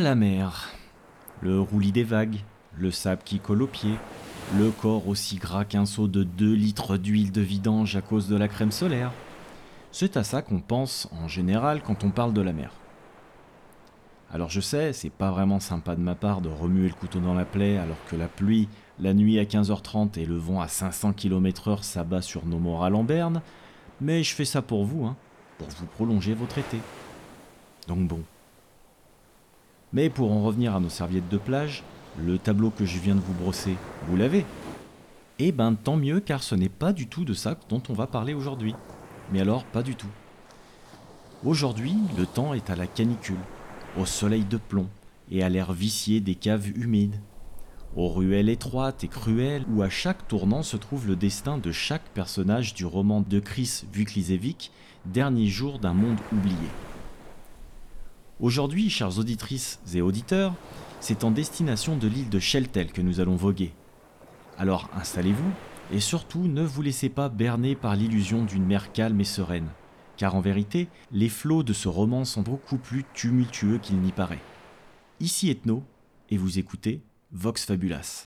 La mer. Le roulis des vagues, le sable qui colle aux pieds, le corps aussi gras qu'un seau de 2 litres d'huile de vidange à cause de la crème solaire. C'est à ça qu'on pense en général quand on parle de la mer. Alors je sais, c'est pas vraiment sympa de ma part de remuer le couteau dans la plaie alors que la pluie, la nuit à 15h30 et le vent à 500 km/h s'abat sur nos morales en berne, mais je fais ça pour vous, hein, pour vous prolonger votre été. Donc bon. Mais pour en revenir à nos serviettes de plage, le tableau que je viens de vous brosser, vous l'avez Eh ben tant mieux car ce n'est pas du tout de ça dont on va parler aujourd'hui. Mais alors pas du tout. Aujourd'hui, le temps est à la canicule au soleil de plomb et à l'air vicié des caves humides, aux ruelles étroites et cruelles où à chaque tournant se trouve le destin de chaque personnage du roman de Chris Vuklizevic, Dernier jour d'un monde oublié. Aujourd'hui, chères auditrices et auditeurs, c'est en destination de l'île de Sheltel que nous allons voguer. Alors installez-vous et surtout ne vous laissez pas berner par l'illusion d'une mer calme et sereine car en vérité, les flots de ce roman sont beaucoup plus tumultueux qu'il n'y paraît. Ici Ethno, et vous écoutez Vox Fabulas.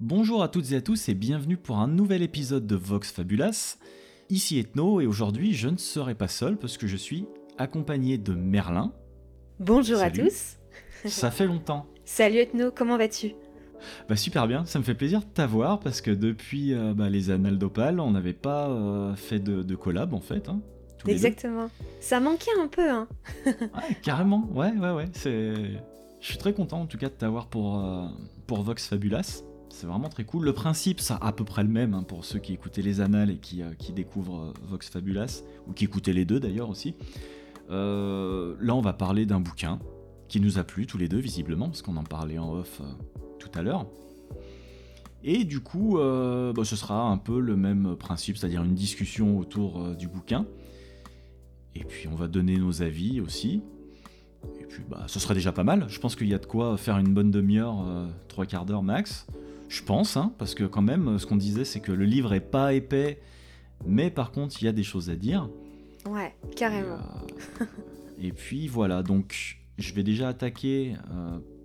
Bonjour à toutes et à tous et bienvenue pour un nouvel épisode de Vox Fabulas. Ici Ethno et aujourd'hui je ne serai pas seul parce que je suis accompagné de Merlin. Bonjour à tous. Ça fait longtemps. Salut Ethno, comment vas-tu? Bah super bien, ça me fait plaisir de t'avoir parce que depuis euh, bah, les Annales d'Opale, on n'avait pas euh, fait de, collab en fait. Hein, Exactement. Ça manquait un peu. Hein. ouais, carrément, ouais, ouais, ouais. C'est... Je suis très content en tout cas de t'avoir pour, euh, pour Vox Fabulas. C'est vraiment très cool. Le principe, c'est à peu près le même hein, pour ceux qui écoutaient les Annales et qui, qui découvrent Vox Fabulas, ou qui écoutaient les deux d'ailleurs aussi. là, on va parler d'un bouquin qui nous a plu tous les deux visiblement, parce qu'on en parlait en off tout à l'heure. Et du coup, euh, bah, ce sera un peu le même principe, c'est-à-dire une discussion autour euh, du bouquin. Et puis on va donner nos avis aussi. Et puis bah, ce serait déjà pas mal. Je pense qu'il y a de quoi faire une bonne demi-heure, euh, trois quarts d'heure max. Je pense, hein, parce que quand même, ce qu'on disait, c'est que le livre est pas épais, mais par contre, il y a des choses à dire. Ouais, carrément. Et, puis voilà, donc je vais déjà attaquer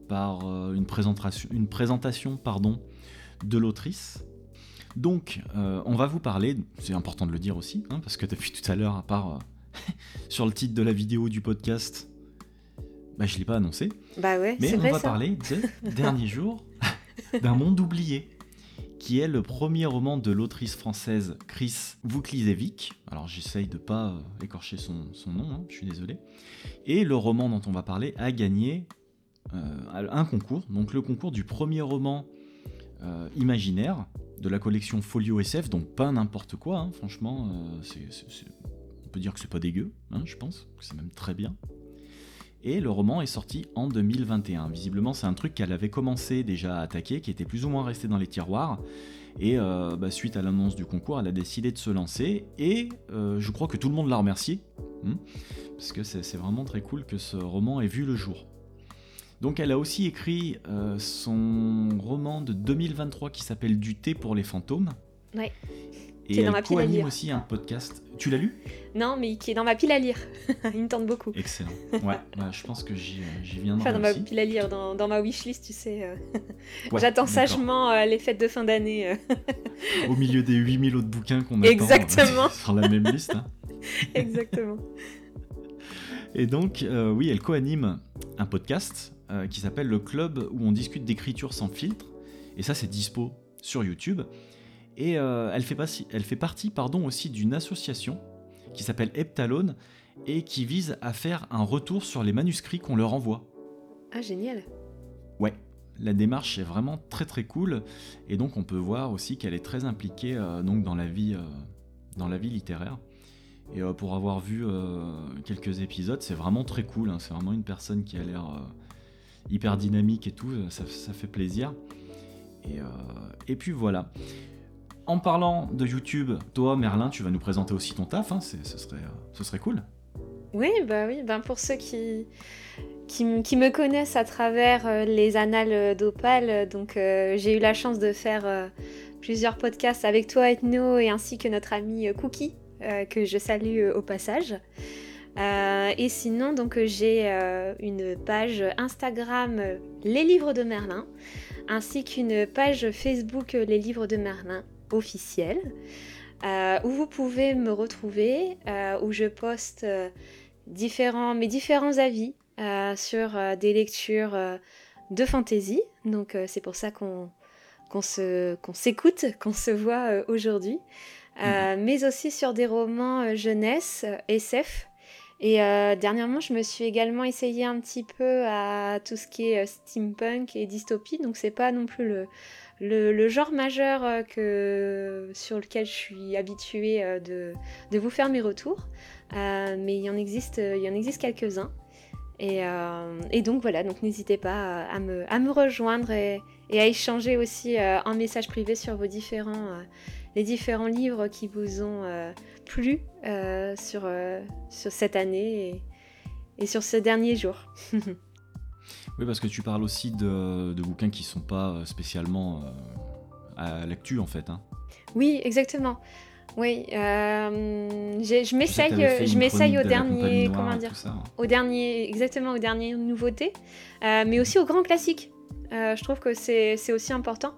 par euh, une présentation, une présentation pardon, de l'autrice. Donc, euh, on va vous parler, c'est important de le dire aussi, hein, parce que depuis tout à l'heure, à part euh, sur le titre de la vidéo du podcast, bah, je ne l'ai pas annoncé. Bah ouais, Mais on va parler de Dernier jour d'un monde oublié, qui est le premier roman de l'autrice française Chris Vuklizevic. Alors j'essaye de pas écorcher son, nom, hein, je suis désolé. Et le roman dont on va parler a gagné euh, un concours, donc le concours du premier roman euh, imaginaire de la collection Folio SF, donc pas n'importe quoi, hein, franchement, euh, on peut dire que c'est pas dégueu, hein, je pense, que c'est même très bien. Et le roman est sorti en 2021. Visiblement, c'est un truc qu'elle avait commencé déjà à attaquer, qui était plus ou moins resté dans les tiroirs. Et bah, suite à l'annonce du concours, elle a décidé de se lancer. Et je crois que tout le monde l'a remercié. Hein, parce que c'est vraiment très cool que ce roman ait vu le jour. Donc elle a aussi écrit euh, son roman de 2023 qui s'appelle Du thé pour les fantômes. Ouais. Et elle co-anime aussi un podcast. Tu l'as lu? Non, mais qui est dans ma pile à lire. Il me tente beaucoup. Excellent. Ouais, bah, je pense que j'y viendrai. Enfin, dans ma pile à lire, dans, dans ma wishlist, tu sais. Euh. J'attends sagement euh, les fêtes de fin d'année. Au milieu des 8000 autres bouquins qu'on a Exactement. sur la même liste. Hein. Exactement. Et donc, oui, elle co-anime un podcast euh, qui s'appelle le club où on discute d'écriture sans filtre. Et ça, c'est dispo sur YouTube. Et euh, elle, fait elle fait partie pardon, aussi d'une association qui s'appelle Eptalone et qui vise à faire un retour sur les manuscrits qu'on leur envoie. Ah, génial! Ouais, la démarche est vraiment très très cool et donc on peut voir aussi qu'elle est très impliquée euh, donc dans la vie dans la vie littéraire et pour avoir vu quelques épisodes c'est vraiment très cool hein. c'est vraiment une personne qui a l'air hyper dynamique et tout, ça, fait plaisir. Et, euh, et, puis voilà. En parlant de YouTube, toi Merlin, tu vas nous présenter aussi ton taf, hein, ce, serait, euh, ce serait cool. Oui, bah oui, ben pour ceux qui, me connaissent à travers euh, les annales d'Opal, donc j'ai eu la chance de faire plusieurs podcasts avec toi, Ethno, et ainsi que notre ami Cookie, que je salue au passage. et sinon, donc j'ai une page Instagram Les Livres de Merlin, ainsi qu'une page Facebook Les Livres de Merlin officielle, où vous pouvez me retrouver, où je poste différents, mes différents avis sur des lectures de fantasy. Donc c'est pour ça qu'on qu'on s'écoute, qu'on se voit aujourd'hui. Euh, mhm. mais aussi sur des romans euh, jeunesse, euh, SF. Et dernièrement, je me suis également essayé un petit peu à tout ce qui est steampunk et dystopie, donc c'est pas non plus le, le, genre majeur que, sur lequel je suis habituée de, de vous faire mes retours, mais il y en existe, quelques-uns. Et, donc voilà, donc n'hésitez pas à me, rejoindre et, à échanger aussi en message privé sur vos différents les différents livres qui vous ont euh, plu euh, sur, euh, cette année et, sur ces derniers jours. oui, parce que tu parles aussi de, bouquins qui ne sont pas spécialement à l'actu en fait. Hein. Oui, exactement. Oui, je m'essaye, je m'essaye au dernier, comment dire, hein. au dernier, exactement aux dernières nouveautés, mais aussi aux grands classiques. je trouve que c'est aussi important.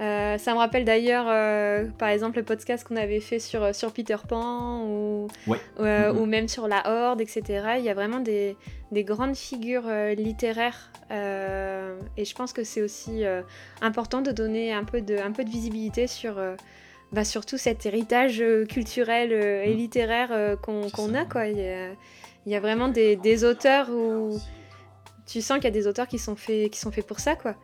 Euh, ça me rappelle d'ailleurs, euh, par exemple, le podcast qu'on avait fait sur, euh, sur Peter Pan ou, mm-hmm. ou même sur la Horde, etc. Il y a vraiment des, des grandes figures littéraires et je pense que c'est aussi important de donner un peu de, un peu de visibilité sur, bah, tout cet héritage culturel et mm. littéraire qu'on a. Quoi. Il, y a, vraiment des, des auteurs où tu sens qu'il y a des auteurs qui sont faits, qui sont faits pour ça. quoi.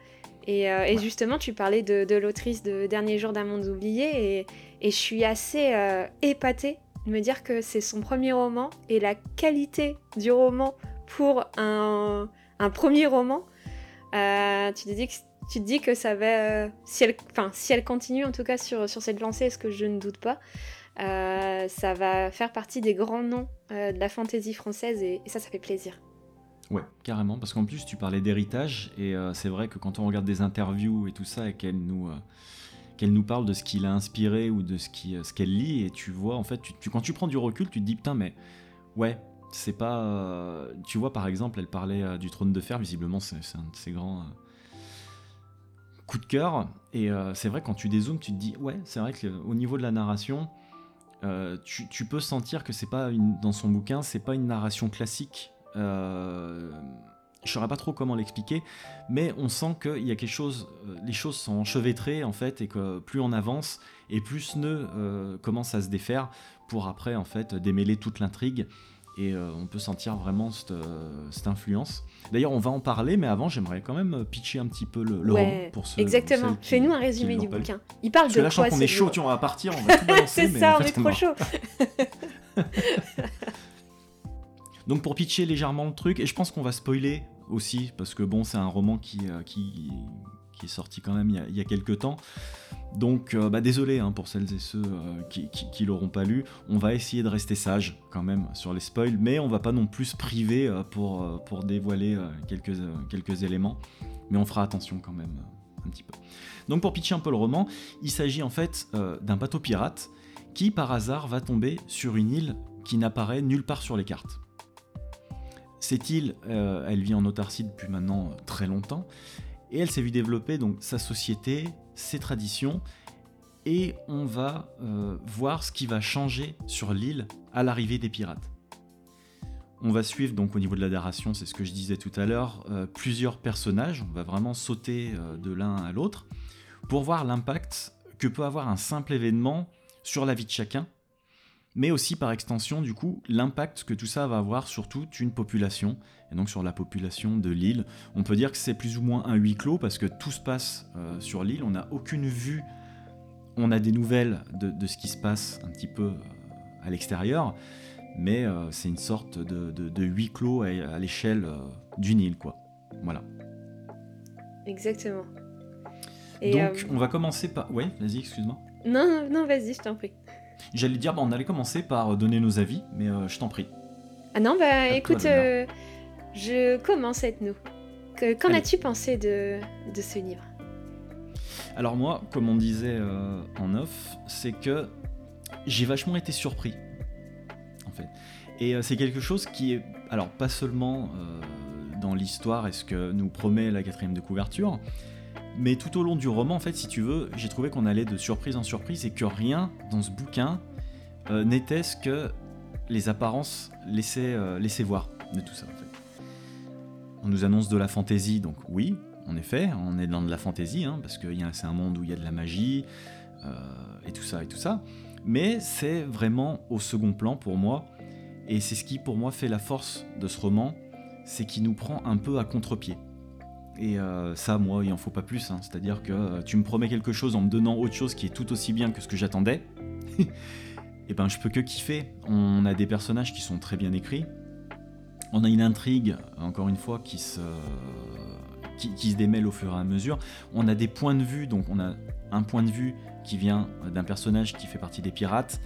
Euh, et, justement, tu parlais de, l'autrice de Dernier jour d'un monde oublié, et, je suis assez euh, épatée de me dire que c'est son premier roman, et la qualité du roman pour un, premier roman, euh, tu, te dis que, tu dis que ça va... si, elle, si elle continue en tout cas sur, sur cette lancée, ce que je ne doute pas, ça va faire partie des grands noms de la fantaisie française, et ça, ça fait plaisir. Ouais, carrément, parce qu'en plus tu parlais d'héritage, et euh, c'est vrai que quand on regarde des interviews et tout ça, et qu'elle nous, euh, parle de ce qui l'a inspiré ou de ce qu'elle ce qu'elle lit, et tu vois, en fait, quand tu prends du recul, tu te dis, putain, mais ouais, c'est pas... Euh, tu vois, par exemple, elle parlait du trône de fer, visiblement c'est un de ses grands coups de cœur, et c'est vrai, quand tu dézoomes, tu te dis, ouais, c'est vrai qu'au niveau de la narration... tu, peux sentir que c'est pas dans son bouquin, c'est pas une narration classique. euh, je saurais pas trop comment l'expliquer, mais on sent qu'il y a quelque chose, euh, les choses sont enchevêtrées en fait, et que plus on avance, et plus ce nœud euh, commence à se défaire pour après en fait démêler toute l'intrigue. Et on peut sentir vraiment cette, influence. D'ailleurs, on va en parler, mais avant, j'aimerais quand même pitcher un petit peu le, roman pour ceux Exactement. Fais-nous un résumé du bouquin. Il parle Parce de que là, quoi qu'on est chaud, on va partir, on va tout balancer. C'est ça, on est trop chaud. Donc pour pitcher légèrement le truc, et je pense qu'on va spoiler aussi, parce que bon, c'est un roman qui, euh, qui, est sorti quand même il y a, quelques temps. Donc euh, bah, désolé hein, pour celles et ceux euh, qui, qui, l'auront pas lu. On va essayer de rester sage quand même sur les spoils, mais on va pas non plus se priver pour, pour dévoiler quelques, quelques éléments. Mais on fera attention quand même un petit peu. Donc pour pitcher un peu le roman, il s'agit en fait d'un bateau pirate qui par hasard va tomber sur une île qui n'apparaît nulle part sur les cartes. Cette île, euh, elle vit en autarcie depuis maintenant très longtemps, et elle s'est vue développer donc sa société, ses traditions, et on va euh, voir ce qui va changer sur l'île à l'arrivée des pirates. On va suivre donc au niveau de la narration, c'est ce que je disais tout à l'heure, euh, plusieurs personnages, on va vraiment sauter de l'un à l'autre pour voir l'impact que peut avoir un simple événement sur la vie de chacun mais aussi par extension du coup l'impact que tout ça va avoir sur toute une population, et donc sur la population de l'île. On peut dire que c'est plus ou moins un huis clos parce que tout se passe euh, sur l'île, on n'a aucune vue, on a des nouvelles de, ce qui se passe un petit peu euh, à l'extérieur, mais euh, c'est une sorte de, huis clos à, l'échelle d'une île, quoi. Voilà. Exactement. donc on va commencer par... Ouais, vas-y, excuse-moi. Non, non, vas-y, je t'en prie. J'allais dire, bah, on allait commencer par donner nos avis, mais euh, je t'en prie. Ah non, bah écoute, euh, je commence avec nous. Qu'en as-tu pensé de, de, ce livre? Alors moi, comme on disait euh, en off, c'est que j'ai vachement été surpris, en fait. Et c'est quelque chose qui est, alors pas seulement dans l'histoire et ce que nous promet la quatrième de couverture, mais tout au long du roman, en fait, si tu veux, j'ai trouvé qu'on allait de surprise en surprise et que rien dans ce bouquin n'était ce que les apparences laissaient, laissaient voir de tout ça. On nous annonce de la fantaisie, donc oui, en effet, on est dans de la fantaisie, hein, parce que c'est un monde où il y a de la magie, euh, et tout ça, et tout ça. Mais c'est vraiment au second plan pour moi, et c'est ce qui pour moi fait la force de ce roman, c'est qu'il nous prend un peu à contre-pied. Et euh, ça, moi, il en faut pas plus. Hein. C'est-à-dire que euh, tu me promets quelque chose en me donnant autre chose qui est tout aussi bien que ce que j'attendais. et ben, je peux que kiffer. On a des personnages qui sont très bien écrits. On a une intrigue, encore une fois, qui se, qui, se démêle au fur et à mesure. On a des points de vue, donc on a un point de vue qui vient d'un personnage qui fait partie des pirates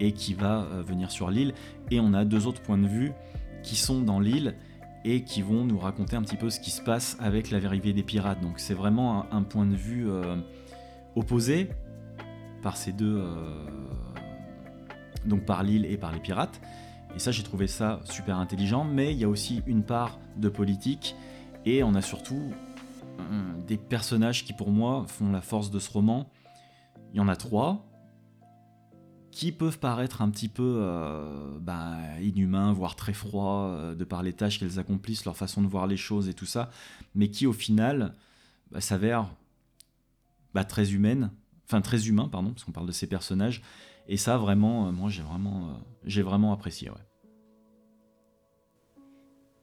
et qui va euh, venir sur l'île, et on a deux autres points de vue qui sont dans l'île et qui vont nous raconter un petit peu ce qui se passe avec la l'arrivée des pirates. Donc c'est vraiment un, point de vue euh, opposé par ces deux, euh, donc par l'île et par les pirates. Et ça, j'ai trouvé ça super intelligent, mais il y a aussi une part de politique, et on a surtout euh, des personnages qui, pour moi, font la force de ce roman. Il y en a trois, qui peuvent paraître un petit peu euh, bah, inhumains, voire très froids, euh, de par les tâches qu'elles accomplissent, leur façon de voir les choses et tout ça, mais qui, au final, bah, s'avèrent bah, très humaines, enfin très humains, pardon, parce qu'on parle de ces personnages, et ça, vraiment, euh, moi, j'ai vraiment, j'ai vraiment apprécié.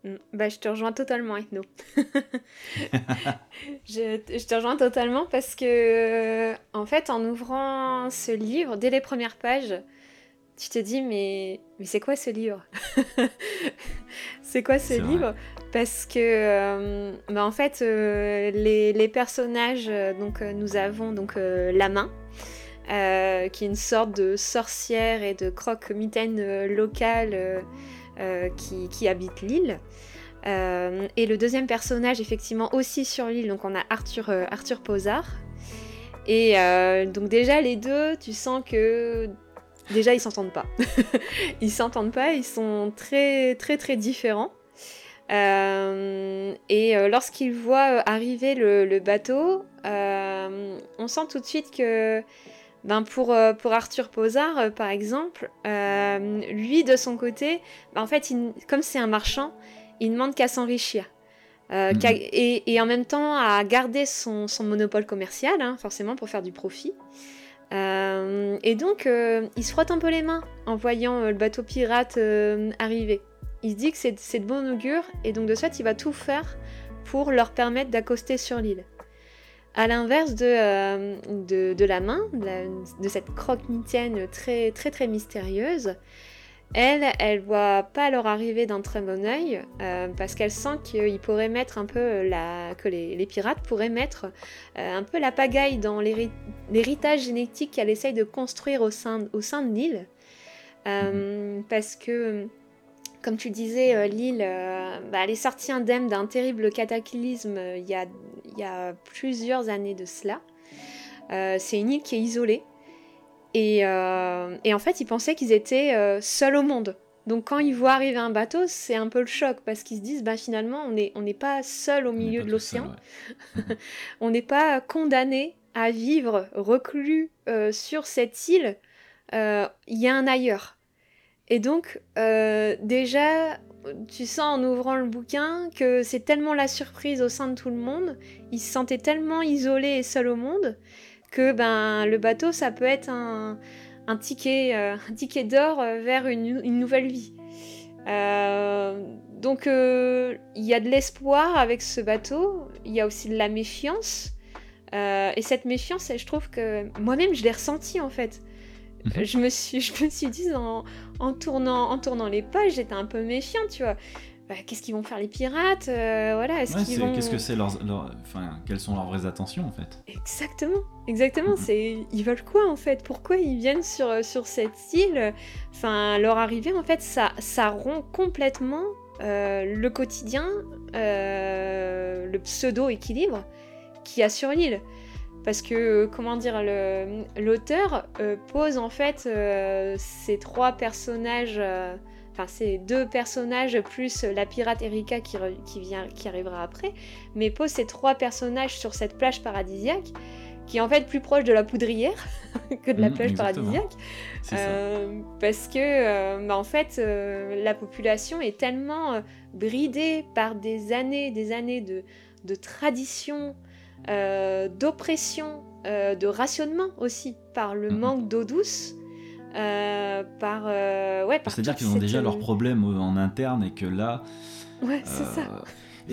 Mm, bah, je te rejoins totalement, Ethno. je, je, te rejoins totalement parce que, euh, en fait, en ouvrant ce livre, dès les premières pages, tu te dis, mais, mais c'est quoi ce livre? C'est quoi ce livre? Parce que, bah, en fait, les, les, personnages, donc, nous avons donc la main, euh, qui est une sorte de sorcière et de croque-mitaine euh, locale euh, qui, habite l'île. Et le deuxième personnage, effectivement, aussi sur l'île, donc on a Arthur, Arthur Posard. Et donc déjà, les deux, tu sens que déjà, ils s'entendent pas. ils s'entendent pas, ils sont très, très, très différents. et lorsqu'ils voient arriver le bateau, on sent tout de suite que ben pour, euh, pour Arthur Posard, euh, par exemple, euh, lui, de son côté, ben en fait, comme c'est un marchand, il demande qu'à s'enrichir. Mhm. et, en même temps à garder son, son monopole commercial, hein, forcément pour faire du profit. et donc, il se frotte un peu les mains en voyant le bateau pirate arriver. Il se dit que c'est de bon augure, et donc de fait, il va tout faire pour leur permettre d'accoster sur l'île. À l'inverse de, euh, de, la main, de, cette croque-mitaine très très très mystérieuse, elle, elle voit pas leur arriver d'un très bon oeil euh, parce qu'elle sent qu'il pourrait mettre un peu la, que les, pirates pourraient mettre euh, un peu la pagaille dans l'héritage génétique qu'elle essaye de construire au sein, au sein de l'île. Mhm. Parce que comme tu disais, euh, l'île, euh, bah, elle est sortie indemne d'un terrible cataclysme euh, il, y a, plusieurs années de cela. c'est une île qui est isolée. Et, en fait, ils pensaient qu'ils étaient seuls au monde. Donc quand ils voient arriver un bateau, c'est un peu le choc parce qu'ils se disent, bah, finalement, on n'est on pas seul au milieu de l'océan. on n'est pas condamné à vivre reclus sur cette île. Il y a un ailleurs. Et donc, euh, déjà, tu sens en ouvrant le bouquin que c'est tellement la surprise au sein de tout le monde, ils se sentaient tellement isolés et seuls au monde, que ben, le bateau, ça peut être un, ticket, euh, un ticket d'or vers une, nouvelle vie. Euh, donc, il y a de l'espoir avec ce bateau, il y a aussi de la méfiance. et cette méfiance, je trouve que moi-même, je l'ai ressentie en fait. Mhm. je, me suis, je me suis dit, en, en, tournant, en tournant les pages, j'étais un peu méfiante, tu vois. Bah, qu'est-ce qu'ils vont faire les pirates euh, Voilà, est-ce qu'ils vont... Qu'est-ce que c'est leur, enfin, quelles sont leurs vraies intentions en fait? Exactement, exactement. Mhm. C'est, ils veulent quoi en fait? Pourquoi ils viennent sur sur cette île? Enfin, leur arrivée en fait, ça ça rompt complètement euh, le quotidien, euh, le pseudo équilibre qu'il y a sur l'île. Parce que, comment dire, l'auteur euh, pose en fait euh, ces trois personnages euh, Enfin, c'est deux personnages plus la pirate Erika qui, vient, qui arrivera après, mais pose ces trois personnages sur cette plage paradisiaque qui est en fait plus proche de la poudrière que de la mmh, plage paradisiaque. Euh, parce que, euh, bah, en fait, euh, la population est tellement bridée par des années, des années de, de tradition, d'oppression, de rationnement aussi, par le mmh. manque d'eau douce. Par ouais, c'est-à-dire qu'ils ont déjà leurs problèmes en interne et que là ouais c'est ça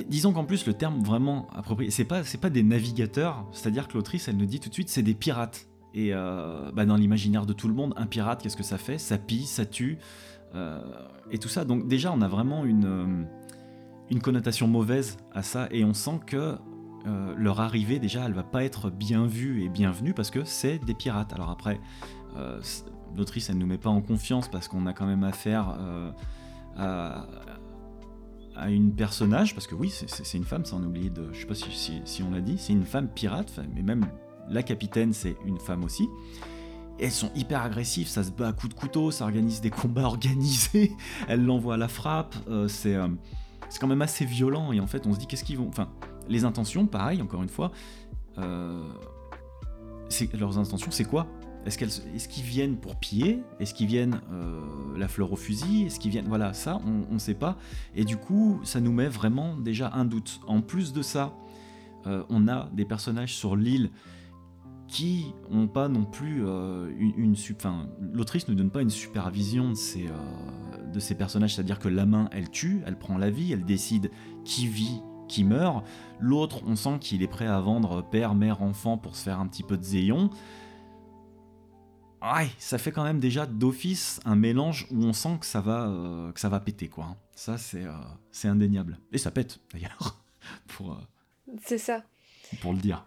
disons qu'en plus, le terme vraiment approprié, c'est pas, c'est pas des navigateurs, c'est-à-dire que l'autrice, elle nous dit tout de suite, c'est des pirates. Et euh, bah, dans l'imaginaire de tout le monde, un pirate, qu'est-ce que ça fait? Ça pille, ça tue, euh, et tout ça. Donc déjà, on a vraiment une, euh, une connotation mauvaise à ça, et on sent que leur arrivée, déjà, elle va pas être bien vue et bienvenue parce que c'est des pirates. Alors après, l'autrice, elle nous met pas en confiance parce qu'on a quand même affaire à, à une personnage, parce que oui, c'est une femme, ça on oublie de. Je sais pas si, on l'a dit, c'est une femme pirate, mais même la capitaine, c'est une femme aussi. elles sont hyper agressives, ça se bat à coups de couteau, ça organise des combats organisés, elle l'envoie à la frappe, euh, c'est euh, c'est quand même assez violent, et en fait on se dit qu'est-ce qu'ils vont. Enfin, les intentions, pareil, encore une fois, euh, leurs intentions, c'est quoi? Est-ce qu'ils viennent pour piller? Est-ce qu'ils viennent euh, la fleur au fusil? Est-ce qu'ils viennent Voilà, ça, on ne sait pas. Et du coup, ça nous met vraiment déjà un doute. En plus de ça, euh, on a des personnages sur l'île qui n'ont pas non plus euh, une, une l'autrice ne donne pas une supervision de ces, de ces personnages, c'est-à-dire que la main, elle tue, elle prend la vie, elle décide qui vit, qui meurt. L'autre, on sent qu'il est prêt à vendre père, mère, enfant pour se faire un petit peu de zéon ouais, ça fait quand même déjà d'office un mélange où on sent que ça va, euh, que ça va péter, quoi. Ça, euh, c'est indéniable. Et ça pète, d'ailleurs, pour... Euh, c'est ça. Pour le dire.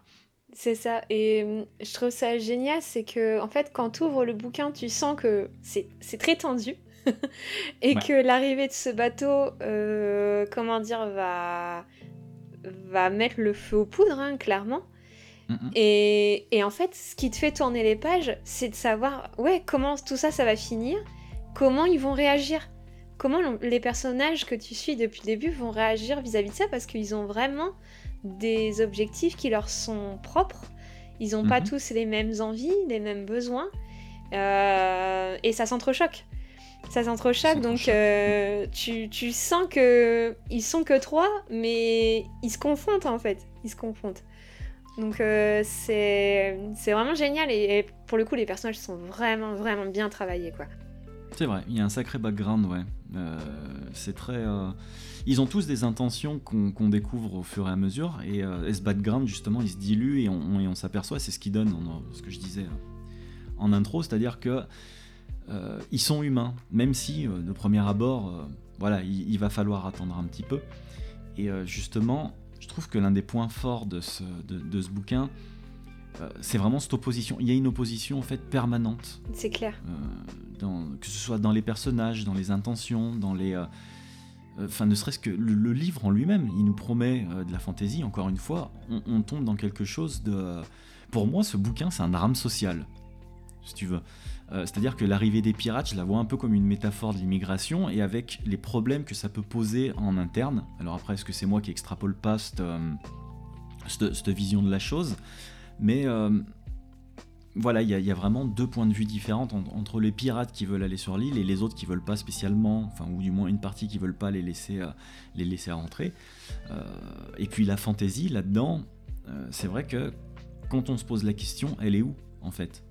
C'est ça. Et je trouve ça génial, c'est que, en fait, quand tu ouvres le bouquin, tu sens que c'est très tendu. et que l'arrivée de ce bateau, comment dire, va, va mettre le feu aux poudres, hein, clairement. Et, en fait, ce qui te fait tourner les pages, c'est de savoir, ouais, comment tout ça, ça va finir, comment ils vont réagir, comment les personnages que tu suis depuis le début vont réagir vis-à-vis de ça, parce qu'ils ont vraiment des objectifs qui leur sont propres. Ils n'ont pas mhm. tous les mêmes envies, les mêmes besoins, euh, et ça s'entrechoque. Ça s'entrechoque, donc euh, tu, tu, sens que ils sont que trois, mais ils se confondent en fait. Ils se confondent. Donc euh, c'est vraiment génial et, pour le coup les personnages sont vraiment vraiment bien travaillés quoi. C'est vrai, il y a un sacré background ouais. Euh, c'est très... Euh, ils ont tous des intentions qu'on découvre au fur et à mesure et, ce background justement il se dilue et on, s'aperçoit, c'est ce qui donne ce que je disais en intro, c'est-à-dire que ils sont humains, même si de premier abord, voilà, il, va falloir attendre un petit peu. Et justement, je trouve que l'un des points forts de ce, de, ce bouquin, euh, c'est vraiment cette opposition. Il y a une opposition en fait permanente. C'est clair. Euh, que ce soit dans les personnages, dans les intentions, dans les. Euh, enfin, ne serait-ce que le, livre en lui-même, il nous promet de la fantaisie. Encore une fois, on, on, tombe dans quelque chose de. Pour moi, ce bouquin, c'est un drame social, si tu veux. Euh, c'est-à-dire que l'arrivée des pirates, je la vois un peu comme une métaphore de l'immigration et avec les problèmes que ça peut poser en interne. Alors après, est-ce que c'est moi qui extrapole pas cette, euh, vision de la chose? Mais euh, voilà, il y, a vraiment deux points de vue différents entre les pirates qui veulent aller sur l'île et les autres qui veulent pas spécialement, enfin ou du moins une partie qui veulent pas les laisser, les laisser rentrer. et puis la fantaisie là-dedans, c'est vrai que quand on se pose la question, elle est où en fait?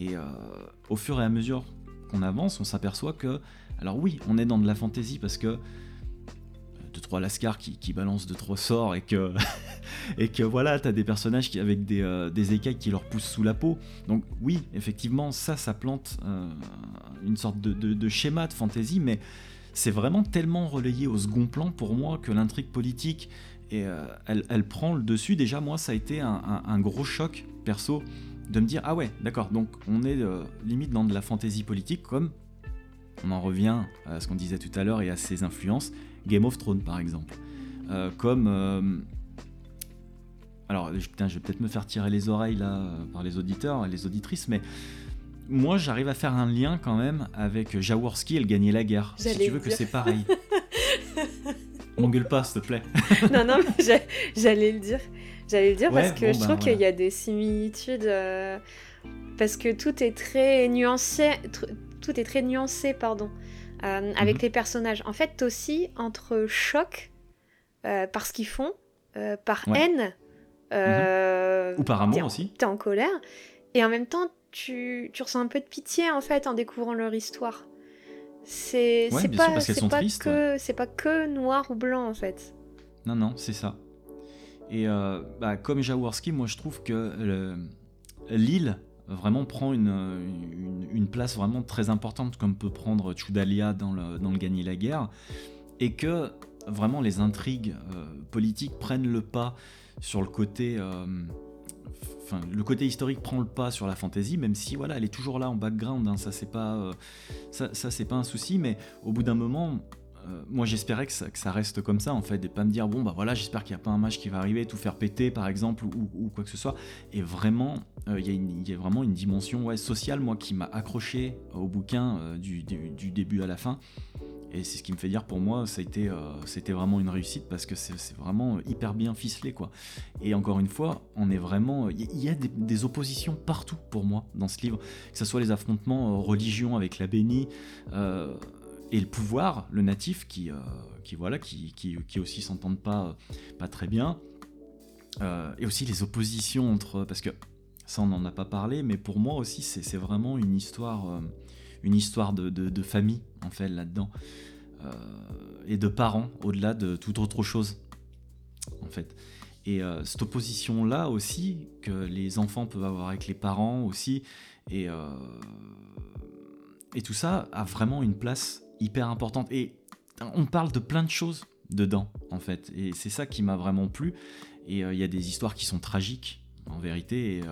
Et euh, au fur et à mesure qu'on avance, on s'aperçoit que, alors oui, on est dans de la fantaisie parce que euh, deux trois lascars qui, qui balancent deux trois sorts et que et que voilà t'as des personnages qui avec des, euh, des, écailles qui leur poussent sous la peau. Donc oui effectivement ça ça plante une sorte de, de, schéma de fantaisie mais c'est vraiment tellement relayé au second plan pour moi que l'intrigue politique et elle, elle, prend le dessus. Déjà moi ça a été un, un gros choc perso de me dire ah ouais d'accord donc on est euh, limite dans de la fantaisie politique comme on en revient à ce qu'on disait tout à l'heure et à ses influences Game of Thrones par exemple euh, comme euh, alors putain je vais peut-être me faire tirer les oreilles là par les auditeurs et les auditrices mais moi, j'arrive à faire un lien quand même avec Jaworski, elle gagnait la guerre. Si tu veux que c'est pareil. M'engueule pas, s'il te plaît. non, non, mais j'allais le dire. J'allais le dire parce que je bah, trouve qu'il y a des similitudes. Euh, parce que tout est très nuancé. Tout est très nuancé, pardon. Euh, avec mhm. les personnages. En fait, aussi, entre choc euh, par ce qu'ils font, par haine. Mhm. Ou par amour aussi. T'es en colère. Et en même temps, tu, tu, ressens un peu de pitié en fait en découvrant leur histoire. C'est pas, c'est pas, que, c'est pas que noir ou blanc en fait. Non, non, c'est ça. Et euh, bah, comme Jaworski, moi je trouve que l'île vraiment prend une, place vraiment très importante comme peut prendre Chudalia dans le, Gagner la guerre. Et que vraiment les intrigues euh, politiques prennent le pas sur le côté. Euh, enfin, le côté historique prend le pas sur la fantasy, même si voilà, elle est toujours là en background. Hein, ça c'est pas, ça, c'est pas un souci, mais au bout d'un moment, euh, moi j'espérais que ça, reste comme ça en fait, et pas me dire bon bah voilà, j'espère qu'il n'y a pas un match qui va arriver, tout faire péter par exemple ou, quoi que ce soit. Et vraiment, euh, il y, a vraiment une dimension ouais, sociale moi qui m'a accroché au bouquin du, début à la fin. Et c'est ce qui me fait dire pour moi, ça a été, euh, c'était vraiment une réussite parce que c'est vraiment hyper bien ficelé quoi. Et encore une fois, on est vraiment, il y, a des, oppositions partout pour moi dans ce livre, que ce soit les affrontements euh, religion avec la bénie euh, et le pouvoir, le natif qui, qui voilà, qui, qui, qui aussi s'entendent pas, pas très bien, et aussi les oppositions entre, parce que ça on n'en a pas parlé, mais pour moi aussi c'est vraiment une histoire une histoire de, famille, en fait, là-dedans. Euh, et de parents, au-delà de toute autre chose, en fait. Et euh, cette opposition-là aussi, que les enfants peuvent avoir avec les parents aussi, et, euh, et tout ça a vraiment une place hyper importante. Et on parle de plein de choses dedans, en fait. Et c'est ça qui m'a vraiment plu. Et il y a des histoires qui sont tragiques, en vérité.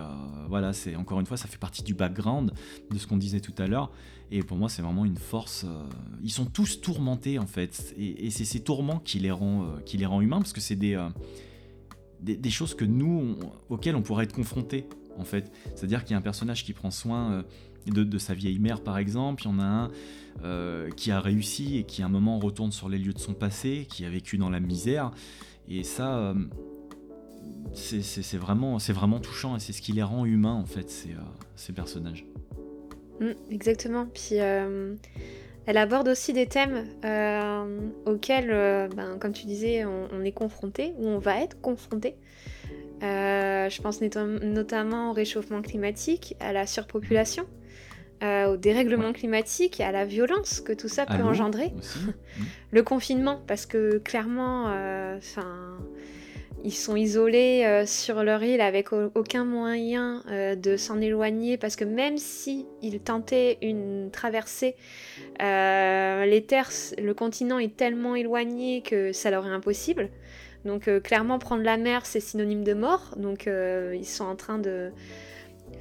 voilà, c'est encore une fois, ça fait partie du background de ce qu'on disait tout à l'heure. Et pour moi, c'est vraiment une force. Euh, ils sont tous tourmentés en fait, et, c'est ces tourments qui les rend, euh, qui les rend humains, parce que c'est des, euh, des, choses que nous, auxquelles on pourrait être confrontés en fait. C'est-à-dire qu'il y a un personnage qui prend soin de, sa vieille mère par exemple, il y en a un qui a réussi et qui à un moment retourne sur les lieux de son passé, qui a vécu dans la misère, et ça. c'est vraiment, vraiment touchant et c'est ce qui les rend humains en fait, ces, ces personnages. Mm, exactement. Puis euh, elle aborde aussi des thèmes euh, auxquels, euh, ben, comme tu disais, on, est confronté ou on va être confronté. je pense notamment au réchauffement climatique, à la surpopulation, au dérèglement climatique et à la violence que tout ça peut engendrer. Le confinement, parce que clairement, enfin ils sont isolés euh, sur leur île avec aucun moyen euh, de s'en éloigner parce que même si ils tentaient une traversée, euh, les terres, le continent est tellement éloigné que ça leur est impossible. Donc clairement prendre la mer c'est synonyme de mort. Donc ils sont en train de,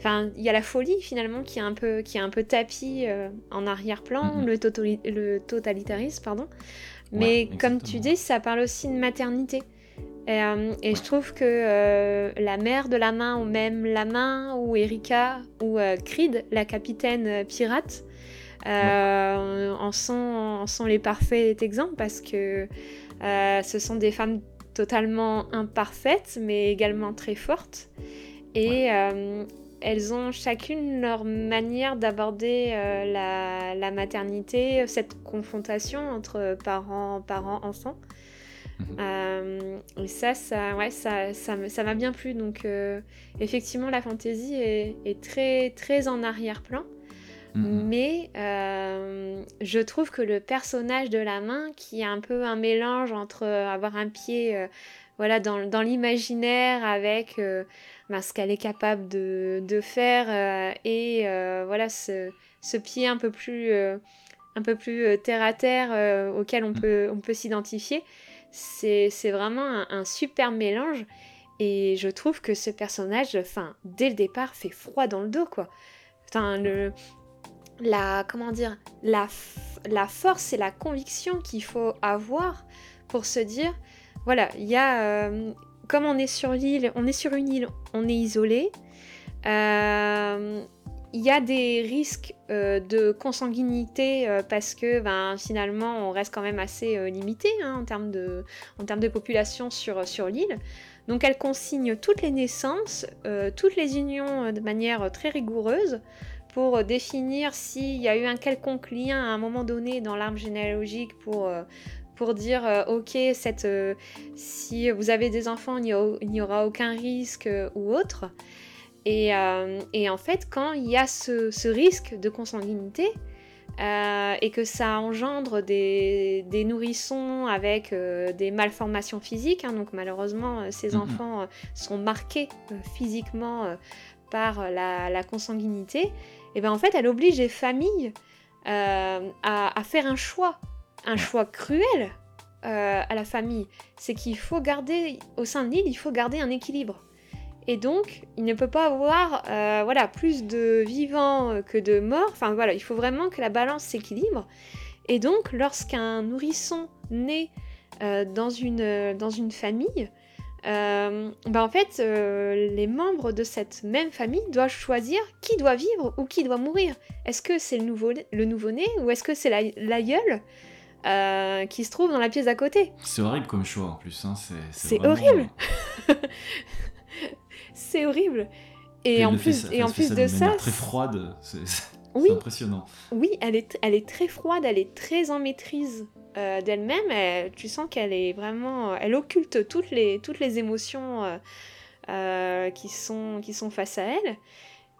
enfin il y a la folie finalement qui est un peu qui est un peu tapis en arrière-plan, mm-hmm. le, totalitarisme pardon. Mais comme tu dis, ça parle aussi de maternité. Euh, et, je trouve que euh, la mère de la main, ou même la main, ou Erika, ou euh, Creed, la capitaine pirate, en, sont, sont, les parfaits exemples parce que ce sont des femmes totalement imparfaites, mais également très fortes. Et elles ont chacune leur manière d'aborder la, la, maternité, cette confrontation entre parents, parents, enfants. Mhm. Euh, et ça, ça, ouais, ça, ça, ça m'a bien plu. Donc, euh, effectivement, la fantaisie est, très, très en arrière-plan. Mhm. Mais euh, je trouve que le personnage de la main, qui est un peu un mélange entre avoir un pied voilà, dans, dans l'imaginaire avec ben, ce qu'elle est capable de, de faire et voilà, ce, ce, pied un peu plus, un peu plus terre à terre auquel on mhm. peut, on peut s'identifier, c'est vraiment un, super mélange. Et je trouve que ce personnage, enfin, dès le départ, fait froid dans le dos, quoi. Enfin, le, la, comment dire, la, la force et la conviction qu'il faut avoir pour se dire, voilà, il y a, euh, comme on est sur l'île, on est sur une île, on est isolé. Euh, il y a des risques de consanguinité parce que ben, finalement on reste quand même assez limité hein, en, termes de, population sur, sur l'île. Donc elle consigne toutes les naissances, toutes les unions de manière très rigoureuse pour définir s'il y a eu un quelconque lien à un moment donné dans l'arbre généalogique pour, pour dire euh, ok cette, euh, si vous avez des enfants il n'y aura aucun risque euh, ou autre. Et, et, en fait quand il y a ce, risque de consanguinité et que ça engendre des, des nourrissons avec des malformations physiques, hein, donc malheureusement ces enfants sont marqués physiquement par la, la, consanguinité, et bien en fait elle oblige les familles à, à, faire un choix un choix cruel euh, à la famille. C'est qu'il faut garder, au sein de l'île, il faut garder un équilibre. Et donc, il ne peut pas avoir euh, voilà, plus de vivants que de morts. Enfin voilà, il faut vraiment que la balance s'équilibre. Et donc, lorsqu'un nourrisson naît euh, dans, une, dans une famille, ben en fait, les membres de cette même famille doivent choisir qui doit vivre ou qui doit mourir. Est-ce que c'est le nouveau-né le nouveau ou est-ce que c'est l'aïeul? Euh, qui se trouve dans la pièce à côté. C'est horrible comme choix en plus. Hein. C'est horrible. c'est horrible. Et, en plus, et en plus de ça, très froide. C'est oui, impressionnant. Oui, elle est, elle est très froide, elle est très en maîtrise euh, d'elle-même. Tu sens qu'elle est vraiment, elle occulte toutes les, toutes les émotions euh, qui sont, qui sont face à elle.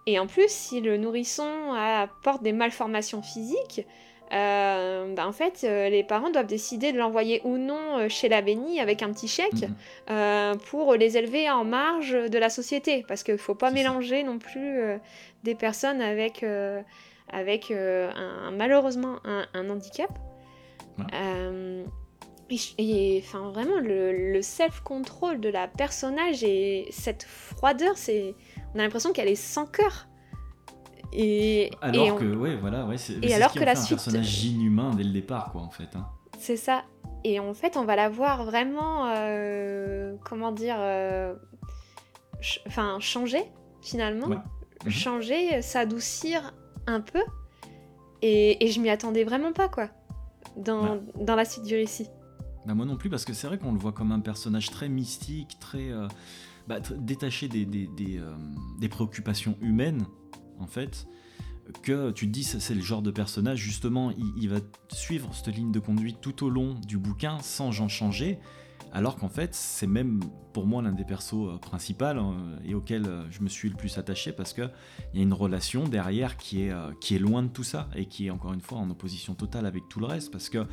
Et en plus, si le nourrisson apporte des malformations physiques, euh, bah, en fait, euh, les parents doivent décider de l'envoyer ou non euh, chez la bénie avec un petit chèque mhm. pour les élever en marge de la société. Parce qu'il ne faut pas mélanger non plus des personnes avec, avec un, malheureusement un, handicap. et, enfin, vraiment, le, le self-control de la personnage et cette froideur, c'est, on a l'impression qu'elle est sans cœur. Et, alors que, ouais, voilà, ouais, c'est, et alors que la suite, un personnage inhumain dès le départ, quoi, en fait. Hein. C'est ça. Et en fait, on va la voir vraiment, euh, comment dire, euh, enfin, changer finalement, mhm. changer, s'adoucir un peu. Et, et je m'y attendais vraiment pas, quoi, dans, dans la suite du récit. Bah moi non plus, parce que c'est vrai qu'on le voit comme un personnage très mystique, très, euh, bah, détaché des, des, des, des préoccupations humaines en fait, que tu te dis c'est le genre de personnage justement il, va suivre cette ligne de conduite tout au long du bouquin sans en changer alors qu'en fait c'est même pour moi l'un des persos euh, principaux hein, et auquel euh, je me suis le plus attaché parce que il y a une relation derrière qui est, euh, loin de tout ça et qui est encore une fois en opposition totale avec tout le reste parce que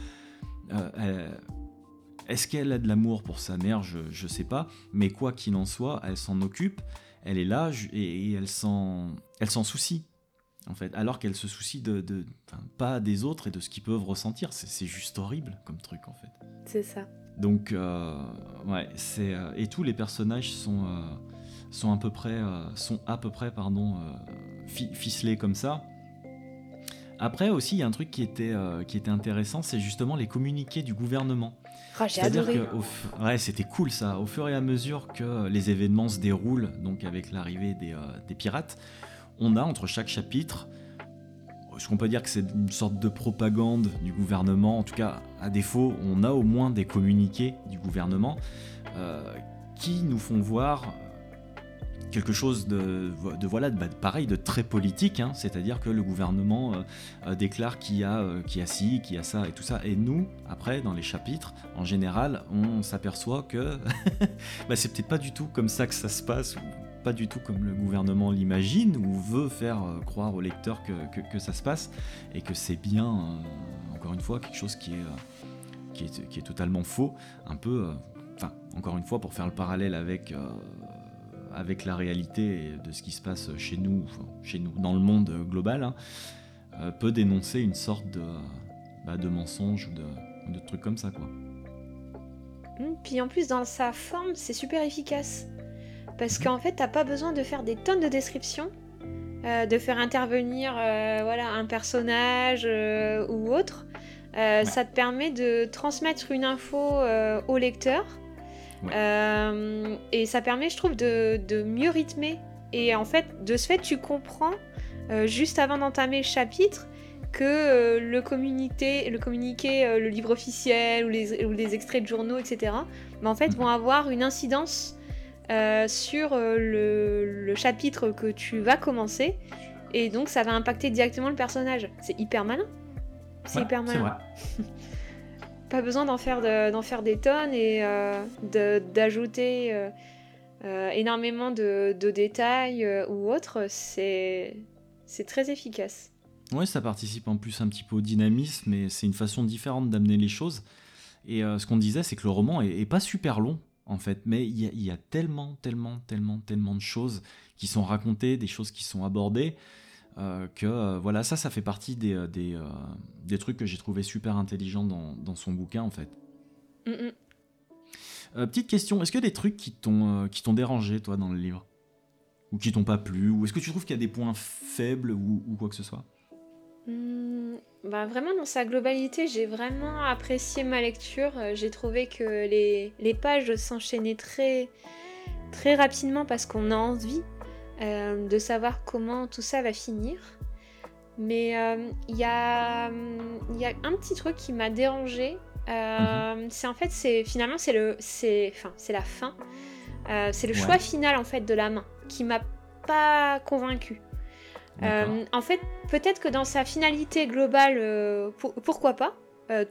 est-ce qu'elle a de l'amour pour sa mère? Je, je sais pas. Mais quoi qu'il en soit elle s'en occupe elle est là et, elle s'en elle s'en soucie en fait alors qu'elle se soucie de, pas des autres et de ce qu'ils peuvent ressentir. C'est juste horrible comme truc en fait. C'est ça. Donc euh, ouais c'est euh, et tous les personnages sont euh, sont à peu près sont à peu près pardon ficelés comme ça après aussi, il y a un truc qui était, qui était intéressant, c'est justement les communiqués du gouvernement. Ah, adoré. Que, ouais, c'était cool ça. Au fur et à mesure que les événements se déroulent, donc avec l'arrivée des, des, pirates, on a entre chaque chapitre, ce qu'on peut dire que c'est une sorte de propagande du gouvernement, en tout cas à défaut, on a au moins des communiqués du gouvernement euh, qui nous font voir quelque chose de, voilà de, pareil de très politique hein. c'est-à-dire que le gouvernement euh, euh, déclare qu'il y a euh, qui a ci qui a ça et tout ça et nous après dans les chapitres en général on s'aperçoit que bah, c'est peut-être pas du tout comme ça que ça se passe ou pas du tout comme le gouvernement l'imagine ou veut faire croire au lecteur que, ça se passe et que c'est bien encore une fois quelque chose qui est, qui est, qui est totalement faux un peu enfin encore une fois pour faire le parallèle avec avec la réalité de ce qui se passe chez nous, chez nous, dans le monde global, hein, euh, peut dénoncer une sorte de, bah, de mensonge ou de, de trucs comme ça, quoi. Mmh, puis en plus, dans sa forme, c'est super efficace. Parce qu'en fait, t'as pas besoin de faire des tonnes de descriptions, euh, de faire intervenir euh, voilà, un personnage ou autre. Ça te permet de transmettre une info au lecteur euh, et ça permet, je trouve, de, mieux rythmer. Et en fait, de ce fait, tu comprends juste avant d'entamer le chapitre que le communiqué, le, communiqué le livre officiel ou les, ou les, extraits de journaux, etc., mais en fait, mhm. vont avoir une incidence sur le, le, chapitre que tu vas commencer. Et donc, ça va impacter directement le personnage. C'est hyper malin. C'est hyper malin. Pas besoin d'en faire, faire des tonnes et euh, d'ajouter euh, euh, énormément de, détails ou autre. C'est très efficace. Ouais, ça participe en plus un petit peu au dynamisme, mais c'est une façon différente d'amener les choses. Et ce qu'on disait, c'est que le roman est, pas super long, en fait, mais il y, y, a tellement, tellement, tellement, tellement de choses qui sont racontées, des choses qui sont abordées, euh, que euh, voilà, ça, ça fait partie des, euh, des, trucs que j'ai trouvé super intelligents dans, dans, son bouquin en fait. petite question, est-ce qu'il y a des trucs qui t'ont dérangé toi dans le livre? Ou qui t'ont pas plu? Ou est-ce que tu trouves qu'il y a des points faibles ou, ou quoi que ce soit? Mmh, bah vraiment dans sa globalité, j'ai vraiment apprécié ma lecture. J'ai trouvé que les, les pages s'enchaînaient très, très rapidement parce qu'on a envie euh, de savoir comment tout ça va finir. Mais euh, il y, a, y, a, un petit truc qui m'a dérangé. Euh, mhm. C'est en fait, c'est finalement c'est le, c'est, enfin, c'est la fin. c'est le choix final en fait de la main qui m'a pas convaincu. en fait, peut-être que dans sa finalité globale, pourquoi pas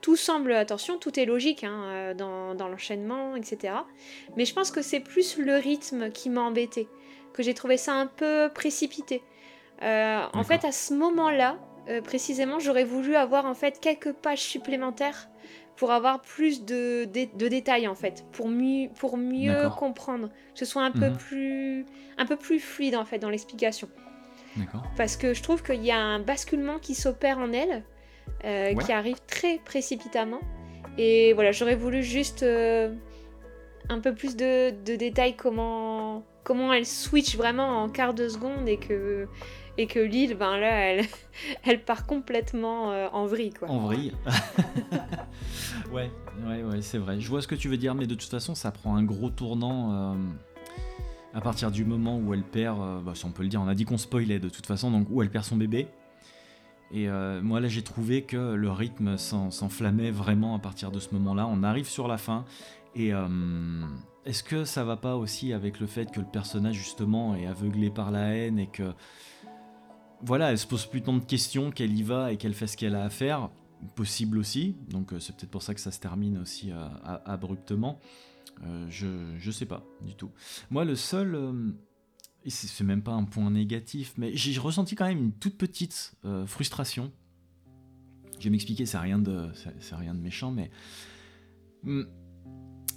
Tout semble, attention, tout est logique hein, dans, dans l'enchaînement, etc. Mais je pense que c'est plus le rythme qui m'a embêté que j'ai trouvé ça un peu précipité. Euh, en fait, à ce moment-là, euh, précisément, j'aurais voulu avoir en fait quelques pages supplémentaires pour avoir plus de, de, détails en fait, pour mieux, pour mieux comprendre, que ce soit un peu mhm. plus un peu plus fluide en fait dans l'explication. Parce que je trouve qu'il y a un basculement qui s'opère en elle, euh, qui arrive très précipitamment. Et voilà, j'aurais voulu juste un peu plus de, de détails comment comment elle switch vraiment en quart de seconde et que et que l'île, ben là, elle, elle part complètement euh, en vrille, quoi. En vrille. ouais, ouais, ouais, c'est vrai. Je vois ce que tu veux dire, mais de toute façon, ça prend un gros tournant euh, à partir du moment où elle perd, euh, bah, si on peut le dire, on a dit qu'on spoilait de toute façon, donc où elle perd son bébé. Et moi là j'ai trouvé que le rythme s'enflammait vraiment à partir de ce moment-là. On arrive sur la fin et est-ce que ça va pas aussi avec le fait que le personnage justement est aveuglé par la haine et que voilà, elle se pose plus tant de questions qu'elle y va et qu'elle fait ce qu'elle a à faire, possible aussi. Donc euh, c'est peut-être pour ça que ça se termine aussi euh, abruptement. Euh, je, je sais pas du tout. Moi le seul c'est même pas un point négatif, mais j'ai ressenti quand même une toute petite frustration. Je vais m'expliquer, c'est rien de c'est rien de méchant, mais hmm,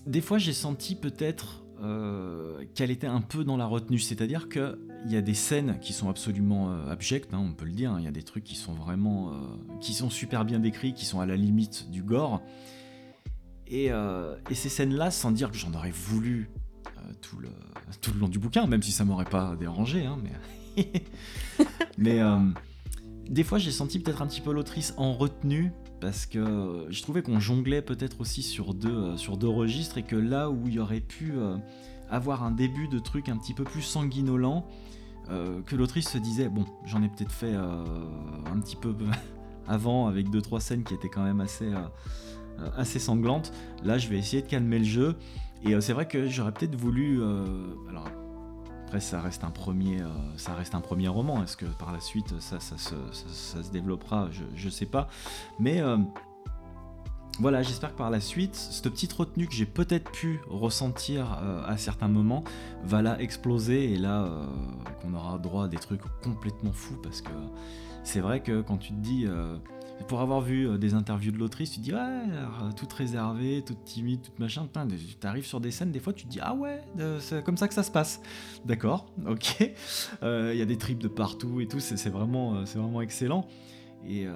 des fois j'ai senti peut-être euh, qu'elle était un peu dans la retenue, c'est-à-dire qu'il y a des scènes qui sont absolument euh, abjectes, hein, on peut le dire, il y a des trucs qui sont vraiment, euh, qui sont super bien décrits, qui sont à la limite du gore, et, ces scènes-là, sans dire que j'en aurais voulu tout, le, tout le long du bouquin, même si ça m'aurait pas dérangé, hein, mais... mais des fois j'ai senti peut-être un petit peu l'autrice en retenue parce que je trouvais qu'on jonglait peut-être aussi sur deux, euh, sur deux registres et que là où il y aurait pu euh, avoir un début de truc un petit peu plus sanguinolent, euh, que l'autrice se disait bon j'en ai peut-être fait un petit peu avant avec deux trois scènes qui étaient quand même assez, assez sanglantes, là je vais essayer de calmer le jeu. Et c'est vrai que j'aurais peut-être voulu alors ça reste un premier, euh, ça reste un premier roman. Est-ce que par la suite, ça, ça, se développera? Je, ne sais pas. Mais euh, voilà, j'espère que par la suite, cette petite retenue que j'ai peut-être pu ressentir euh, à certains moments va là exploser et là qu'on aura droit à des trucs complètement fous parce que c'est vrai que quand tu te dis pour avoir vu euh, des interviews de l'autrice, tu te dis, ouais, euh, toute réservée, toute timide, toute machin. Tu arrives sur des scènes, des fois, tu te dis, ah ouais, c'est comme ça que ça se passe. D'accord, ok. Euh, il y a des tripes de partout et tout, c'est vraiment, vraiment excellent. Et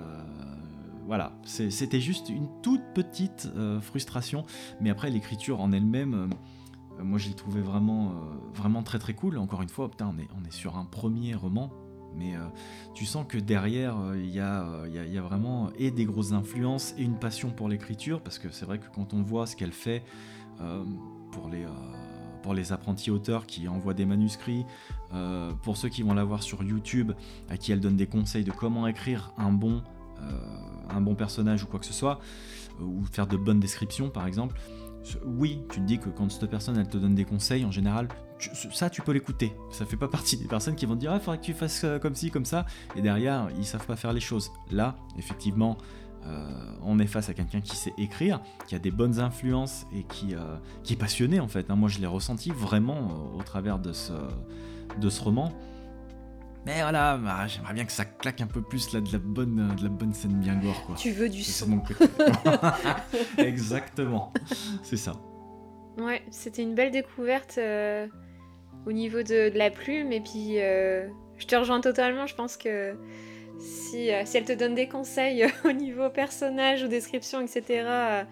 voilà, c'était juste une toute petite frustration. Mais après, l'écriture en elle-même. moi, je l'ai trouvé vraiment, vraiment très très cool. Encore une fois, putain, on est, on est sur un premier roman, mais euh, tu sens que derrière, euh, il y, euh, y, a vraiment et des grosses influences et une passion pour l'écriture, parce que c'est vrai que quand on voit ce qu'elle fait pour, les, pour les apprentis auteurs qui envoient des manuscrits, pour ceux qui vont la voir sur YouTube, à qui elle donne des conseils de comment écrire un bon, un bon personnage ou quoi que ce soit, ou faire de bonnes descriptions par exemple. Oui, tu te dis que quand cette personne elle te donne des conseils, en général, ça tu peux l'écouter. Ça fait pas partie des personnes qui vont dire ah, faudrait que tu fasses comme ci, comme ça, et derrière ils savent pas faire les choses. Là, effectivement, euh, on est face à quelqu'un qui sait écrire, qui a des bonnes influences et qui, euh, qui est passionné en fait. Hein. Moi je l'ai ressenti vraiment euh, au travers de ce, de ce roman. Mais voilà, bah, j'aimerais bien que ça claque un peu plus là, de, la bonne, de la bonne scène bien gore. Quoi. Tu veux du son. Exactement, c'est ça. Ouais, c'était une belle découverte au niveau de, de, la plume. Et puis, je te rejoins totalement. Je pense que si, euh, si, elle te donne des conseils au niveau personnage ou description, etc., euh,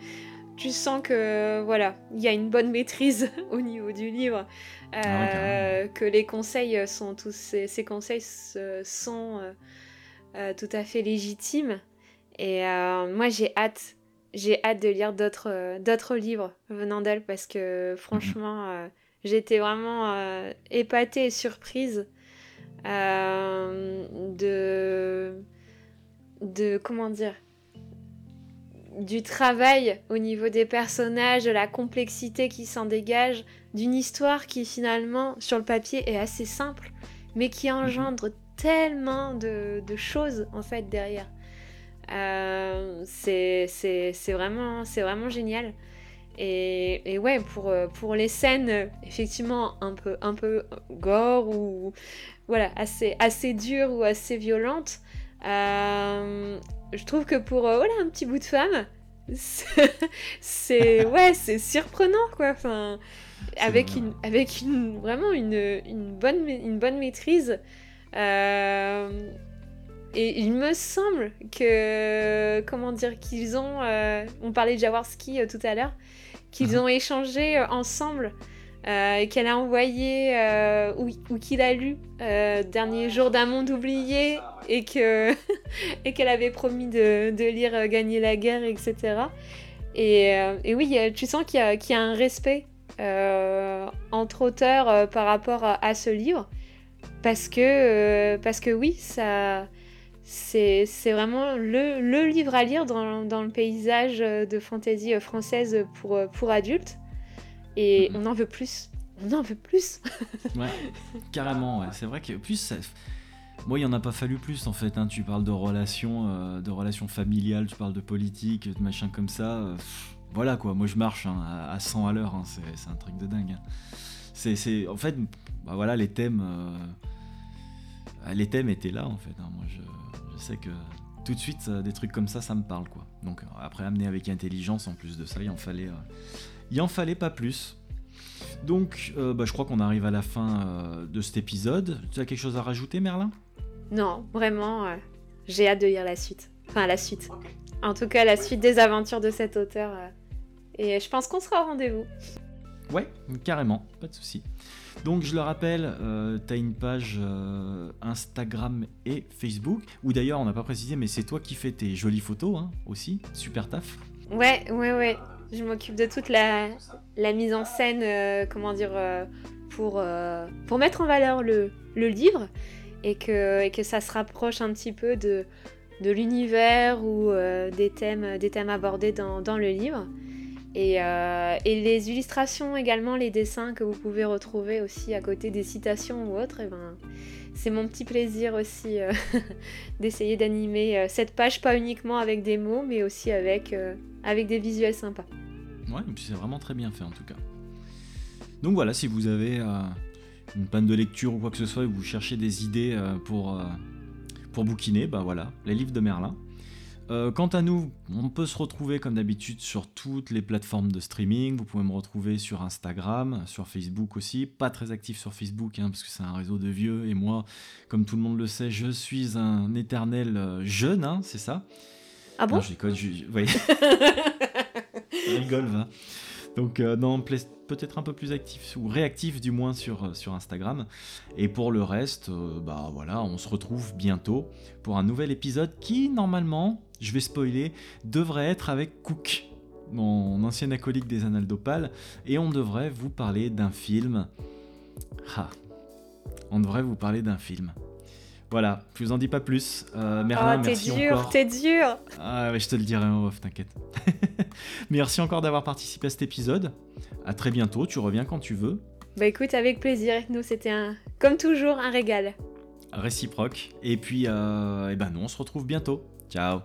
tu sens que voilà, il y a une bonne maîtrise au niveau du livre, euh, que les conseils sont tous ces, conseils sont tout à fait légitimes. Et moi, j'ai hâte, j'ai hâte de lire d'autres d'autres livres venant d'elle parce que mhm. franchement, j'étais vraiment épatée et surprise euh, de, de comment dire du travail au niveau des personnages, de la complexité qui s'en dégage, d'une histoire qui finalement sur le papier est assez simple, mais qui mhm. engendre tellement de, choses en fait derrière. Euh, c'est vraiment, vraiment génial. Et, ouais, pour, pour les scènes effectivement un peu, un peu gore ou voilà, assez, assez dure ou assez violente. Euh, je trouve que pour euh, voilà, un petit bout de femme, c'est ouais, c'est surprenant quoi. Enfin, avec une, avec une vraiment une, une, bonne, une bonne maîtrise. Euh, et il me semble que comment dire qu'ils ont, on parlait de Jaworski tout à l'heure, qu'ils uh-huh. ont échangé ensemble euh, qu'elle a envoyé euh, ou, qu'il a lu euh, Dernier jour d'un monde oublié et que et qu'elle avait promis de, lire Gagner la guerre, etc. Et, oui, tu sens qu'il y, a un respect entre auteurs par rapport à, ce livre parce que, parce que oui, ça c'est vraiment le, le, livre à lire dans, dans, le paysage de fantaisie française pour, pour adultes. Et on en veut plus. On en veut plus. ouais, carrément. Ouais. C'est vrai que plus Moi, il n'y en a pas fallu plus en fait. Hein. Tu parles de relations, euh, de relations familiales, tu parles de politique, de machin comme ça. Euh, voilà quoi. Moi, je marche hein, à 100 à l'heure. Hein. C'est un truc de dingue. Hein. C'est, en fait, bah, voilà, les thèmes, euh, les thèmes étaient là en fait. Moi, je, je, sais que tout de suite, des trucs comme ça, ça me parle quoi. Donc après, amener avec intelligence, en plus de ça, il en fallait il en fallait pas plus. Donc, euh, bah, je crois qu'on arrive à la fin euh, de cet épisode. Tu as quelque chose à rajouter, Merlin? Non, vraiment, euh, j'ai hâte de lire la suite. Enfin, la suite. En tout cas, la suite des aventures de cet auteur. et je pense qu'on sera au rendez-vous. Ouais, carrément, pas de souci. Donc, je le rappelle, tu as une page Instagram et Facebook, où d'ailleurs, on n'a pas précisé, mais c'est toi qui fais tes jolies photos hein, aussi. Super taf. Ouais, ouais, ouais. Je m'occupe de toute la, mise en scène, euh, comment dire, euh, pour, euh, pour mettre en valeur le, le livre et que, et que ça se rapproche un petit peu de, de l'univers ou des, thèmes, des thèmes abordés dans, dans le livre. Et, et, les illustrations également, les dessins que vous pouvez retrouver aussi à côté des citations ou autres, et eh ben, c'est mon petit plaisir aussi d'essayer d'animer cette page, pas uniquement avec des mots, mais aussi avec, avec des visuels sympas. Ouais, c'est vraiment très bien fait en tout cas. Donc voilà, si vous avez euh, une panne de lecture ou quoi que ce soit et vous cherchez des idées euh, pour, euh, pour bouquiner, bah voilà, les livres de Merlin. quant à nous, on peut se retrouver comme d'habitude sur toutes les plateformes de streaming. Vous pouvez me retrouver sur Instagram, sur Facebook aussi. Pas très actif sur Facebook hein, parce que c'est un réseau de vieux et moi, comme tout le monde le sait, je suis un éternel jeune, hein, c'est ça. Ah bon je rigole, va. Donc, euh, non, peut-être un peu plus actif, ou réactif du moins sur, euh, sur Instagram. Et pour le reste, euh, bah voilà, on se retrouve bientôt pour un nouvel épisode qui, normalement, je vais spoiler, devrait être avec Cook. mon ancien acolyte des Annales d'Opale, et on devrait vous parler d'un film. Ah, on devrait vous parler d'un film. Voilà, je vous en dis pas plus. Euh, Merlin, oh, merci dur, T'es dur, Ah ouais, je te le dirai en off, t'inquiète. merci encore d'avoir participé à cet épisode. À très bientôt, tu reviens quand tu veux. Bah écoute, avec plaisir. Nous, c'était un, comme toujours, un régal. Réciproque. Et puis, euh, eh ben nous, on se retrouve bientôt. Ciao